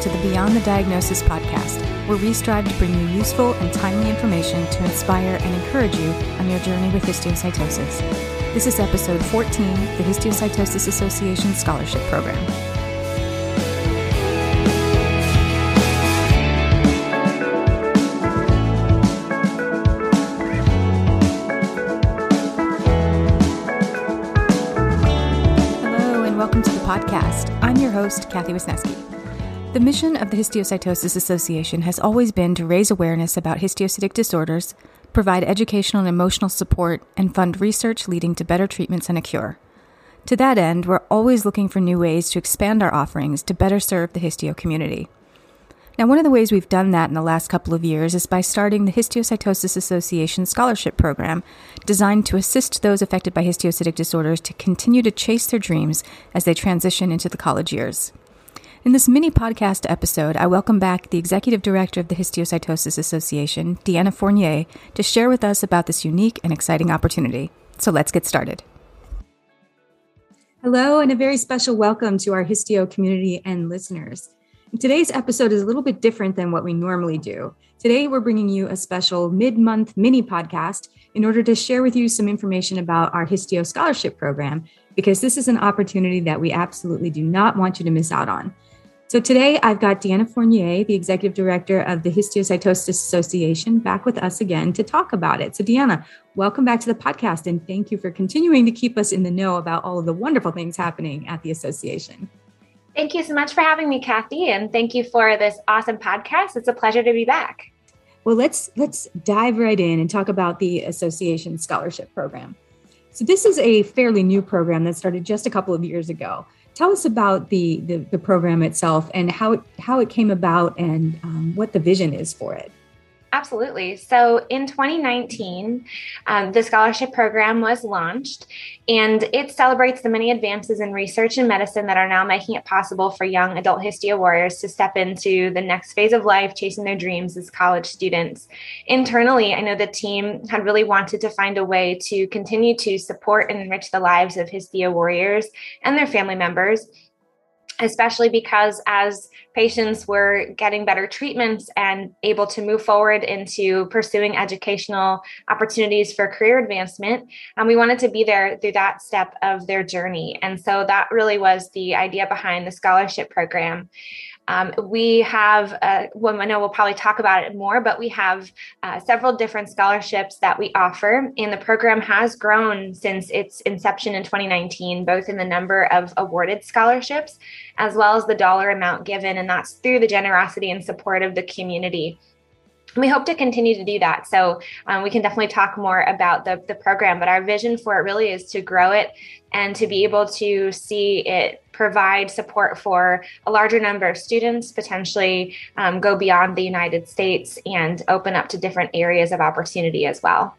to the Beyond the Diagnosis podcast, where we strive to bring you useful and timely information to inspire and encourage you on your journey with histiocytosis. This is episode 14, the Histiocytosis Association Scholarship Program. Hello, and welcome to the podcast. I'm your host, Kathy Wisneski. The mission of the Histiocytosis Association has always been to raise awareness about histiocytic disorders, provide educational and emotional support, and fund research leading to better treatments and a cure. To that end, we're always looking for new ways to expand our offerings to better serve the histio community. Now, one of the ways we've done that in the last couple of years is by starting the Histiocytosis Association Scholarship Program, designed to assist those affected by histiocytic disorders to continue to chase their dreams as they transition into the college years. In this mini podcast episode, I welcome back the Executive Director of the Histiocytosis Association, Deanna Fournier, to share with us about this unique and exciting opportunity. So let's get started. Hello, and a very special welcome to our Histio community and listeners. Today's episode is a little bit different than what we normally do. Today, we're bringing you a special mid month mini podcast in order to share with you some information about our Histio Scholarship Program, because this is an opportunity that we absolutely do not want you to miss out on. So today I've got Deanna Fournier, the executive director of the Histiocytosis Association, back with us again to talk about it. So Deanna, welcome back to the podcast and thank you for continuing to keep us in the know about all of the wonderful things happening at the association. Thank you so much for having me, Kathy, and thank you for this awesome podcast. It's a pleasure to be back. Well, let's let's dive right in and talk about the association scholarship program. So this is a fairly new program that started just a couple of years ago. Tell us about the the, the program itself and how it how it came about and um, what the vision is for it. Absolutely. So in 2019, um, the scholarship program was launched, and it celebrates the many advances in research and medicine that are now making it possible for young adult histio warriors to step into the next phase of life, chasing their dreams as college students. Internally, I know the team had really wanted to find a way to continue to support and enrich the lives of histio warriors and their family members especially because as patients were getting better treatments and able to move forward into pursuing educational opportunities for career advancement, um, we wanted to be there through that step of their journey. And so that really was the idea behind the scholarship program. Um, we have, uh, well, I know we'll probably talk about it more, but we have uh, several different scholarships that we offer. And the program has grown since its inception in 2019, both in the number of awarded scholarships as well as the dollar amount given. And that's through the generosity and support of the community we hope to continue to do that. So um, we can definitely talk more about the, the program, but our vision for it really is to grow it and to be able to see it provide support for a larger number of students, potentially um, go beyond the United States and open up to different areas of opportunity as well.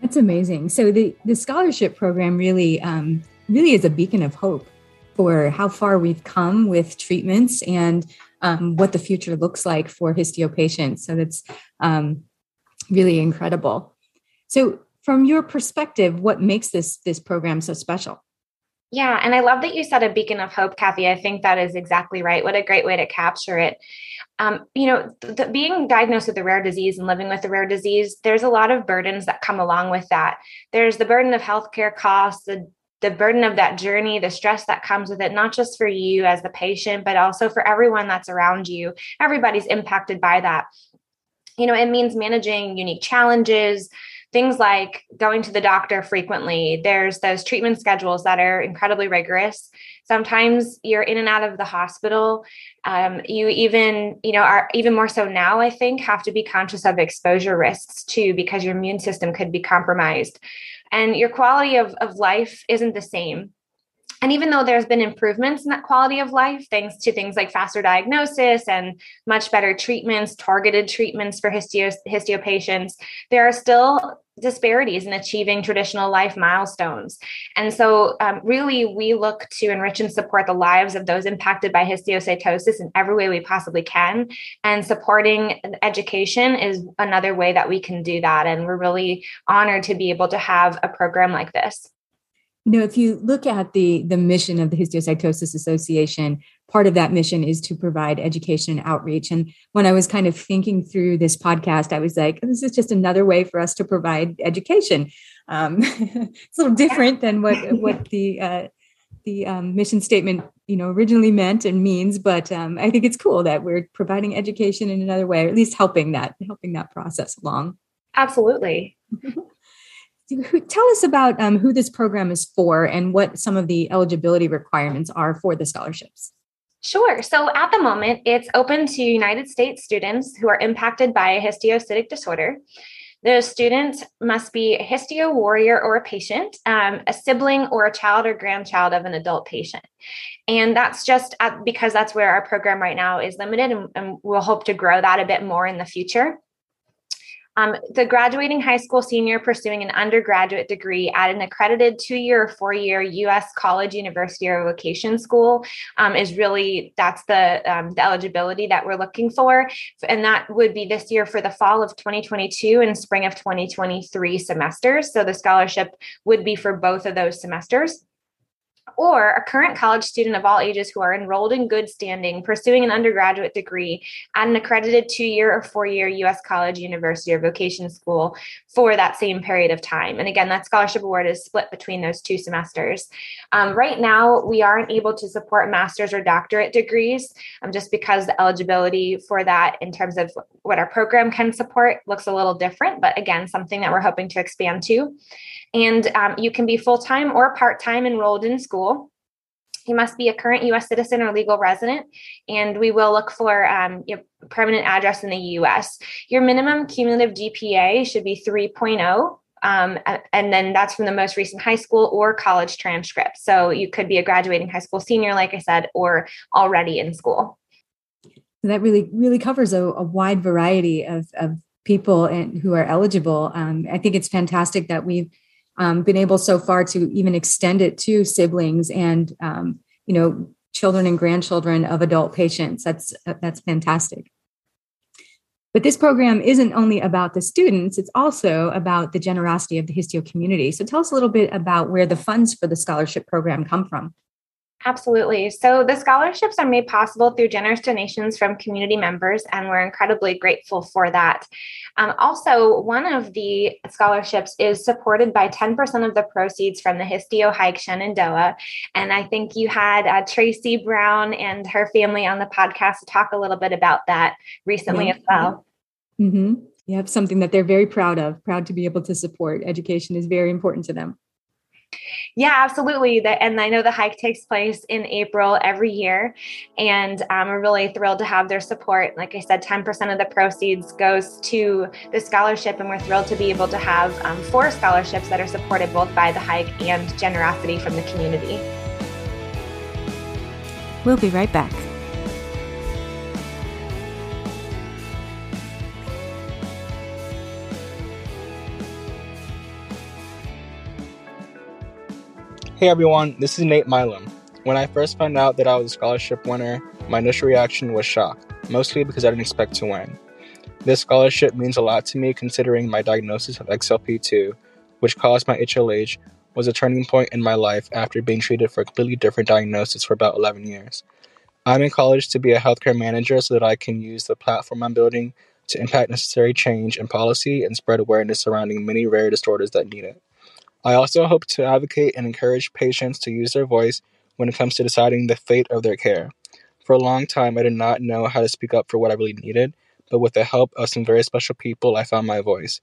That's amazing. So the, the scholarship program really, um, really is a beacon of hope for how far we've come with treatments and um, what the future looks like for histio patients. So that's um, really incredible. So, from your perspective, what makes this this program so special? Yeah, and I love that you said a beacon of hope, Kathy. I think that is exactly right. What a great way to capture it. Um, you know, the, being diagnosed with a rare disease and living with a rare disease, there's a lot of burdens that come along with that. There's the burden of healthcare costs, the the burden of that journey, the stress that comes with it, not just for you as the patient, but also for everyone that's around you. Everybody's impacted by that. You know, it means managing unique challenges, things like going to the doctor frequently. There's those treatment schedules that are incredibly rigorous. Sometimes you're in and out of the hospital. Um, you even, you know, are even more so now, I think, have to be conscious of exposure risks too, because your immune system could be compromised and your quality of, of life isn't the same. And even though there's been improvements in that quality of life, thanks to things like faster diagnosis and much better treatments, targeted treatments for histio, histio patients, there are still disparities in achieving traditional life milestones. And so, um, really, we look to enrich and support the lives of those impacted by histiocytosis in every way we possibly can. And supporting education is another way that we can do that. And we're really honored to be able to have a program like this. You know, if you look at the the mission of the Histiocytosis Association, part of that mission is to provide education and outreach. And when I was kind of thinking through this podcast, I was like, this is just another way for us to provide education. Um, it's a little different than what what the uh, the um, mission statement you know originally meant and means but um, i think it's cool that we're providing education in another way or at least helping that helping that process along absolutely tell us about um, who this program is for and what some of the eligibility requirements are for the scholarships Sure. So at the moment, it's open to United States students who are impacted by a histiocytic disorder. The student must be a histio warrior or a patient, um, a sibling or a child or grandchild of an adult patient. And that's just at, because that's where our program right now is limited, and, and we'll hope to grow that a bit more in the future. Um, the graduating high school senior pursuing an undergraduate degree at an accredited two year or four year US college, university, or vocation school um, is really that's the, um, the eligibility that we're looking for. And that would be this year for the fall of 2022 and spring of 2023 semesters. So the scholarship would be for both of those semesters or a current college student of all ages who are enrolled in good standing pursuing an undergraduate degree at an accredited two year or four year U.S. college, university, or vocation school for that same period of time. And again, that scholarship award is split between those two semesters. Um, right now, we aren't able to support master's or doctorate degrees um, just because the eligibility for that in terms of what our program can support looks a little different, but again, something that we're hoping to expand to. And um, you can be full time or part time enrolled in school. You must be a current US citizen or legal resident, and we will look for um, your permanent address in the US. Your minimum cumulative GPA should be 3.0. Um, and then that's from the most recent high school or college transcript. So you could be a graduating high school senior, like I said, or already in school. That really, really covers a, a wide variety of, of people and who are eligible. Um, I think it's fantastic that we've um, been able so far to even extend it to siblings and um, you know children and grandchildren of adult patients. That's that's fantastic. But this program isn't only about the students it's also about the generosity of the histio community. So tell us a little bit about where the funds for the scholarship program come from Absolutely. So the scholarships are made possible through generous donations from community members, and we're incredibly grateful for that. Um, also, one of the scholarships is supported by 10% of the proceeds from the Histio Hike Shenandoah. And I think you had uh, Tracy Brown and her family on the podcast to talk a little bit about that recently as well. Mm-hmm. You have something that they're very proud of, proud to be able to support. Education is very important to them. Yeah, absolutely. That, and I know the hike takes place in April every year, and um, we're really thrilled to have their support. Like I said, 10% of the proceeds goes to the scholarship, and we're thrilled to be able to have um, four scholarships that are supported both by the hike and generosity from the community. We'll be right back. Hey everyone, this is Nate Milam. When I first found out that I was a scholarship winner, my initial reaction was shock, mostly because I didn't expect to win. This scholarship means a lot to me considering my diagnosis of XLP2, which caused my HLH, was a turning point in my life after being treated for a completely different diagnosis for about 11 years. I'm in college to be a healthcare manager so that I can use the platform I'm building to impact necessary change in policy and spread awareness surrounding many rare disorders that need it. I also hope to advocate and encourage patients to use their voice when it comes to deciding the fate of their care. For a long time, I did not know how to speak up for what I really needed, but with the help of some very special people, I found my voice.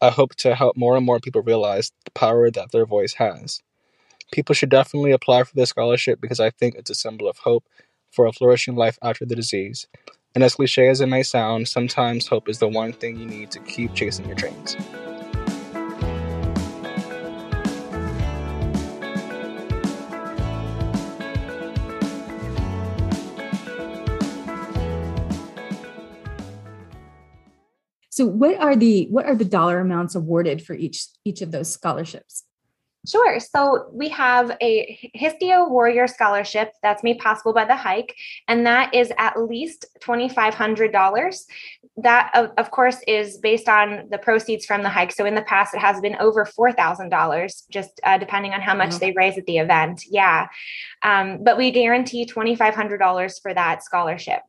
I hope to help more and more people realize the power that their voice has. People should definitely apply for this scholarship because I think it's a symbol of hope for a flourishing life after the disease. And as cliche as it may sound, sometimes hope is the one thing you need to keep chasing your dreams. So what are the what are the dollar amounts awarded for each each of those scholarships? Sure. So we have a Histio Warrior Scholarship that's made possible by the hike, and that is at least $2,500. That, of, of course, is based on the proceeds from the hike. So in the past, it has been over $4,000, just uh, depending on how much mm-hmm. they raise at the event. Yeah. Um, but we guarantee $2,500 for that scholarship.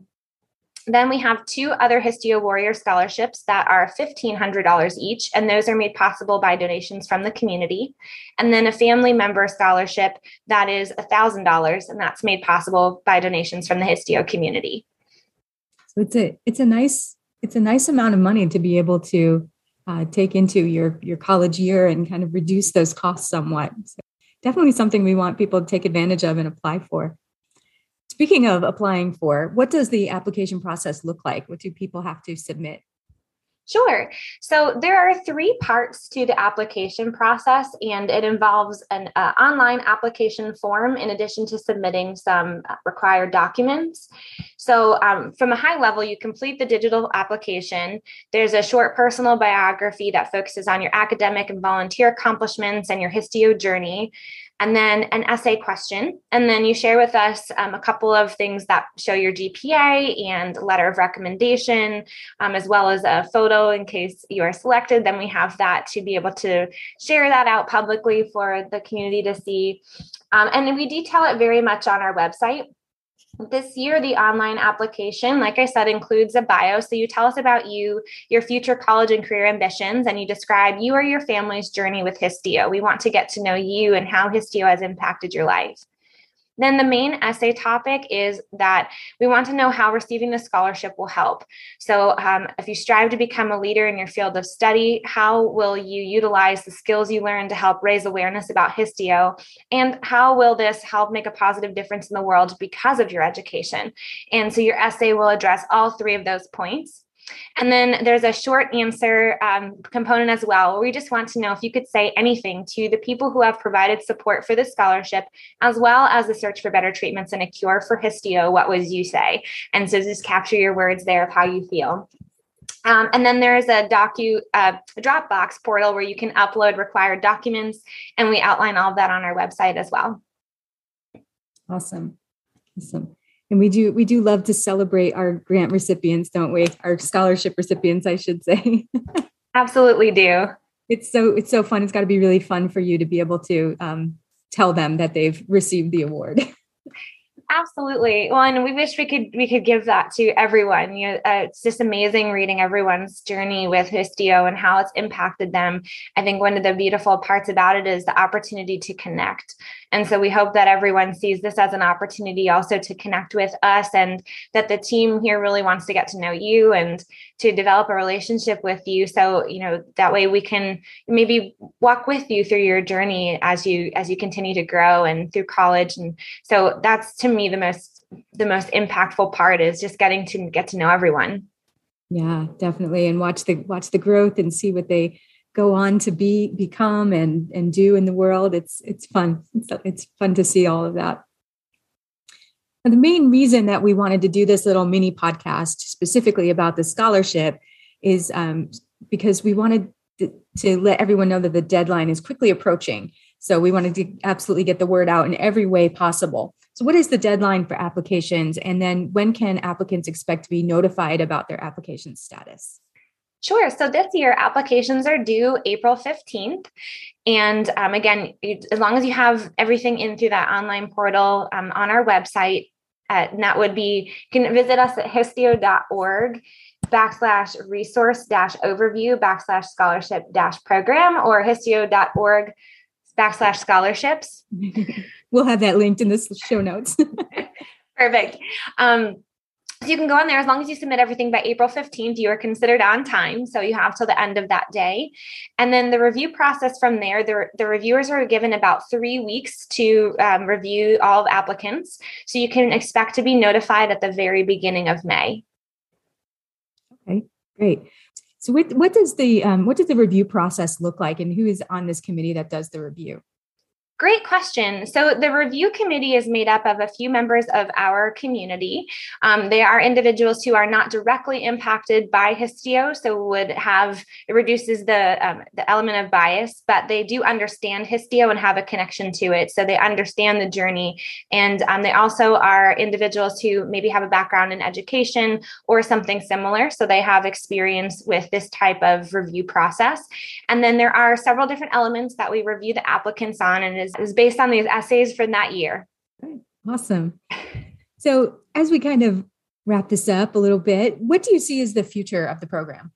Then we have two other Histio Warrior scholarships that are $1,500 each, and those are made possible by donations from the community. And then a family member scholarship that is $1,000, and that's made possible by donations from the Histio community. So it's a it's a nice it's a nice amount of money to be able to uh, take into your your college year and kind of reduce those costs somewhat. So definitely something we want people to take advantage of and apply for. Speaking of applying for, what does the application process look like? What do people have to submit? Sure. So there are three parts to the application process, and it involves an uh, online application form in addition to submitting some uh, required documents. So, um, from a high level, you complete the digital application. There's a short personal biography that focuses on your academic and volunteer accomplishments and your histio journey and then an essay question. And then you share with us um, a couple of things that show your GPA and letter of recommendation, um, as well as a photo in case you are selected. Then we have that to be able to share that out publicly for the community to see. Um, and we detail it very much on our website. This year, the online application, like I said, includes a bio. So you tell us about you, your future college and career ambitions, and you describe you or your family's journey with Histio. We want to get to know you and how Histio has impacted your life. Then the main essay topic is that we want to know how receiving the scholarship will help. So, um, if you strive to become a leader in your field of study, how will you utilize the skills you learn to help raise awareness about Histio? And how will this help make a positive difference in the world because of your education? And so, your essay will address all three of those points. And then there's a short answer um, component as well, where we just want to know if you could say anything to the people who have provided support for the scholarship, as well as the search for better treatments and a cure for histio. What was you say? And so just capture your words there of how you feel. Um, and then there's a docu uh, Dropbox portal where you can upload required documents, and we outline all of that on our website as well. Awesome, awesome and we do we do love to celebrate our grant recipients don't we? Our scholarship recipients i should say. Absolutely do. It's so it's so fun. It's got to be really fun for you to be able to um, tell them that they've received the award absolutely well and we wish we could we could give that to everyone you know uh, it's just amazing reading everyone's journey with histio and how it's impacted them i think one of the beautiful parts about it is the opportunity to connect and so we hope that everyone sees this as an opportunity also to connect with us and that the team here really wants to get to know you and to develop a relationship with you. So, you know, that way we can maybe walk with you through your journey as you as you continue to grow and through college. And so that's to me the most the most impactful part is just getting to get to know everyone. Yeah, definitely. And watch the watch the growth and see what they go on to be become and and do in the world. It's it's fun. It's, it's fun to see all of that. And the main reason that we wanted to do this little mini podcast specifically about the scholarship is um, because we wanted to, to let everyone know that the deadline is quickly approaching. So we wanted to absolutely get the word out in every way possible so what is the deadline for applications and then when can applicants expect to be notified about their application status Sure. So this year, applications are due April 15th. And um, again, as long as you have everything in through that online portal um, on our website, uh, and that would be, you can visit us at histio.org backslash resource dash overview backslash scholarship dash program or histio.org backslash scholarships. we'll have that linked in the show notes. Perfect. Um, so you can go on there as long as you submit everything by April 15th, you are considered on time. So you have till the end of that day. And then the review process from there, the, the reviewers are given about three weeks to um, review all applicants. So you can expect to be notified at the very beginning of May. Okay, great. So what, what does the um, what does the review process look like and who is on this committee that does the review? Great question. So, the review committee is made up of a few members of our community. Um, they are individuals who are not directly impacted by Histio, so would have it reduces the um, the element of bias, but they do understand Histio and have a connection to it, so they understand the journey. And um, they also are individuals who maybe have a background in education or something similar, so they have experience with this type of review process. And then there are several different elements that we review the applicants on, and is, is based on these essays from that year. Awesome. So, as we kind of wrap this up a little bit, what do you see as the future of the program?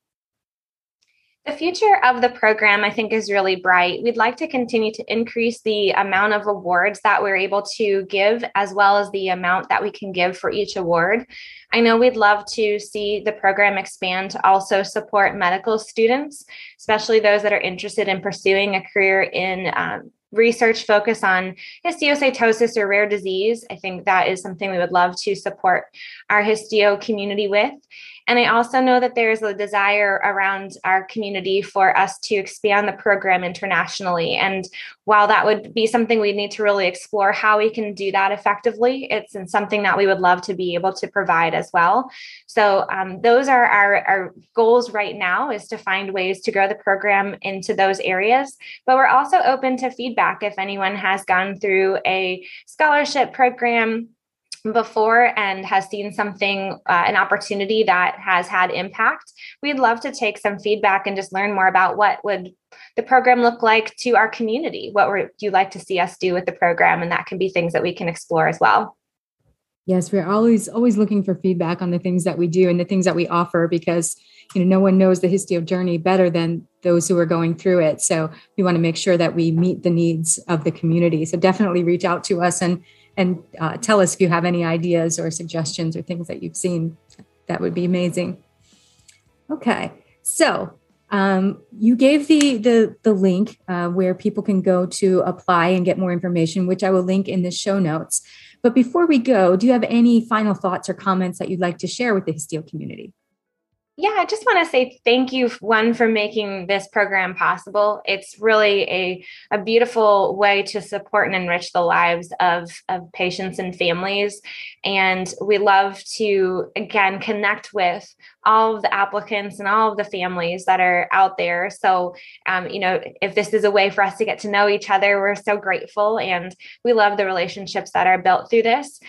The future of the program, I think, is really bright. We'd like to continue to increase the amount of awards that we're able to give, as well as the amount that we can give for each award. I know we'd love to see the program expand to also support medical students, especially those that are interested in pursuing a career in um, research focus on histiocytosis or rare disease. I think that is something we would love to support our histio community with. And I also know that there's a desire around our community for us to expand the program internationally. And while that would be something we need to really explore how we can do that effectively, it's something that we would love to be able to provide as well. So um, those are our, our goals right now is to find ways to grow the program into those areas. But we're also open to feedback if anyone has gone through a scholarship program before and has seen something, uh, an opportunity that has had impact, we'd love to take some feedback and just learn more about what would the program look like to our community. What would you like to see us do with the program? And that can be things that we can explore as well. Yes, we're always always looking for feedback on the things that we do and the things that we offer because you know no one knows the history of journey better than those who are going through it. So we want to make sure that we meet the needs of the community. So definitely reach out to us and and uh, tell us if you have any ideas or suggestions or things that you've seen. That would be amazing. Okay, so um, you gave the the the link uh, where people can go to apply and get more information, which I will link in the show notes. But before we go, do you have any final thoughts or comments that you'd like to share with the Histio community? Yeah, I just want to say thank you, one, for making this program possible. It's really a, a beautiful way to support and enrich the lives of, of patients and families. And we love to, again, connect with all of the applicants and all of the families that are out there. So, um, you know, if this is a way for us to get to know each other, we're so grateful. And we love the relationships that are built through this.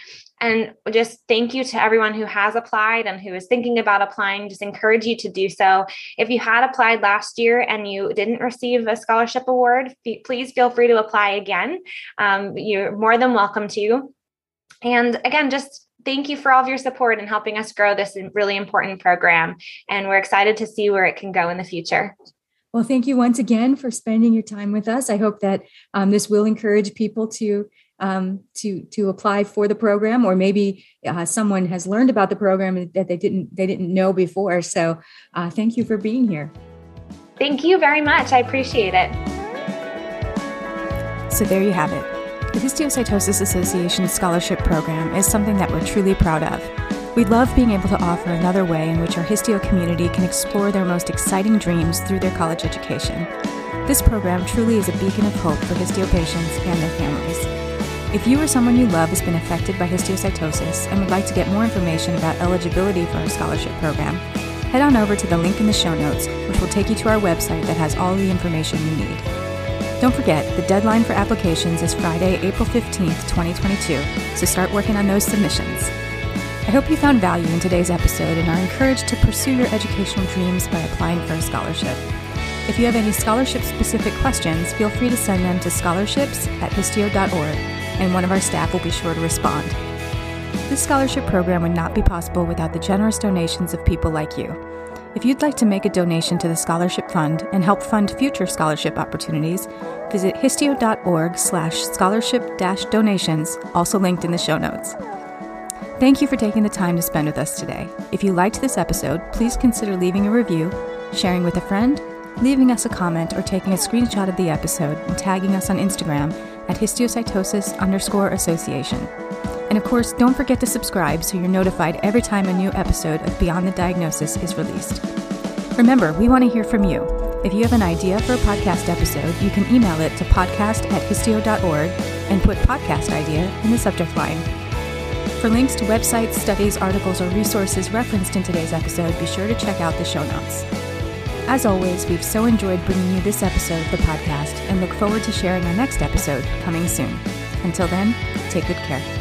And just thank you to everyone who has applied and who is thinking about applying. Just encourage you to do so. If you had applied last year and you didn't receive a scholarship award, please feel free to apply again. Um, you're more than welcome to. And again, just thank you for all of your support and helping us grow this really important program. And we're excited to see where it can go in the future. Well, thank you once again for spending your time with us. I hope that um, this will encourage people to um, to to apply for the program, or maybe uh, someone has learned about the program that they didn't they didn't know before. So, uh, thank you for being here. Thank you very much. I appreciate it. So there you have it. The Histiocytosis Association Scholarship Program is something that we're truly proud of. We love being able to offer another way in which our Histio community can explore their most exciting dreams through their college education. This program truly is a beacon of hope for Histio patients and their families. If you or someone you love has been affected by histiocytosis and would like to get more information about eligibility for our scholarship program, head on over to the link in the show notes, which will take you to our website that has all the information you need. Don't forget, the deadline for applications is Friday, April 15th, 2022, so start working on those submissions. I hope you found value in today's episode and are encouraged to pursue your educational dreams by applying for a scholarship. If you have any scholarship specific questions, feel free to send them to scholarships at histio.org and one of our staff will be sure to respond. This scholarship program would not be possible without the generous donations of people like you. If you'd like to make a donation to the Scholarship Fund and help fund future scholarship opportunities, visit histio.org slash scholarship donations, also linked in the show notes. Thank you for taking the time to spend with us today. If you liked this episode, please consider leaving a review, sharing with a friend, leaving us a comment, or taking a screenshot of the episode and tagging us on Instagram at histiocytosis underscore association. And of course, don't forget to subscribe so you're notified every time a new episode of Beyond the Diagnosis is released. Remember, we want to hear from you. If you have an idea for a podcast episode, you can email it to podcast at histio.org and put podcast idea in the subject line. For links to websites, studies, articles, or resources referenced in today's episode, be sure to check out the show notes. As always, we've so enjoyed bringing you this episode of the podcast and look forward to sharing our next episode coming soon. Until then, take good care.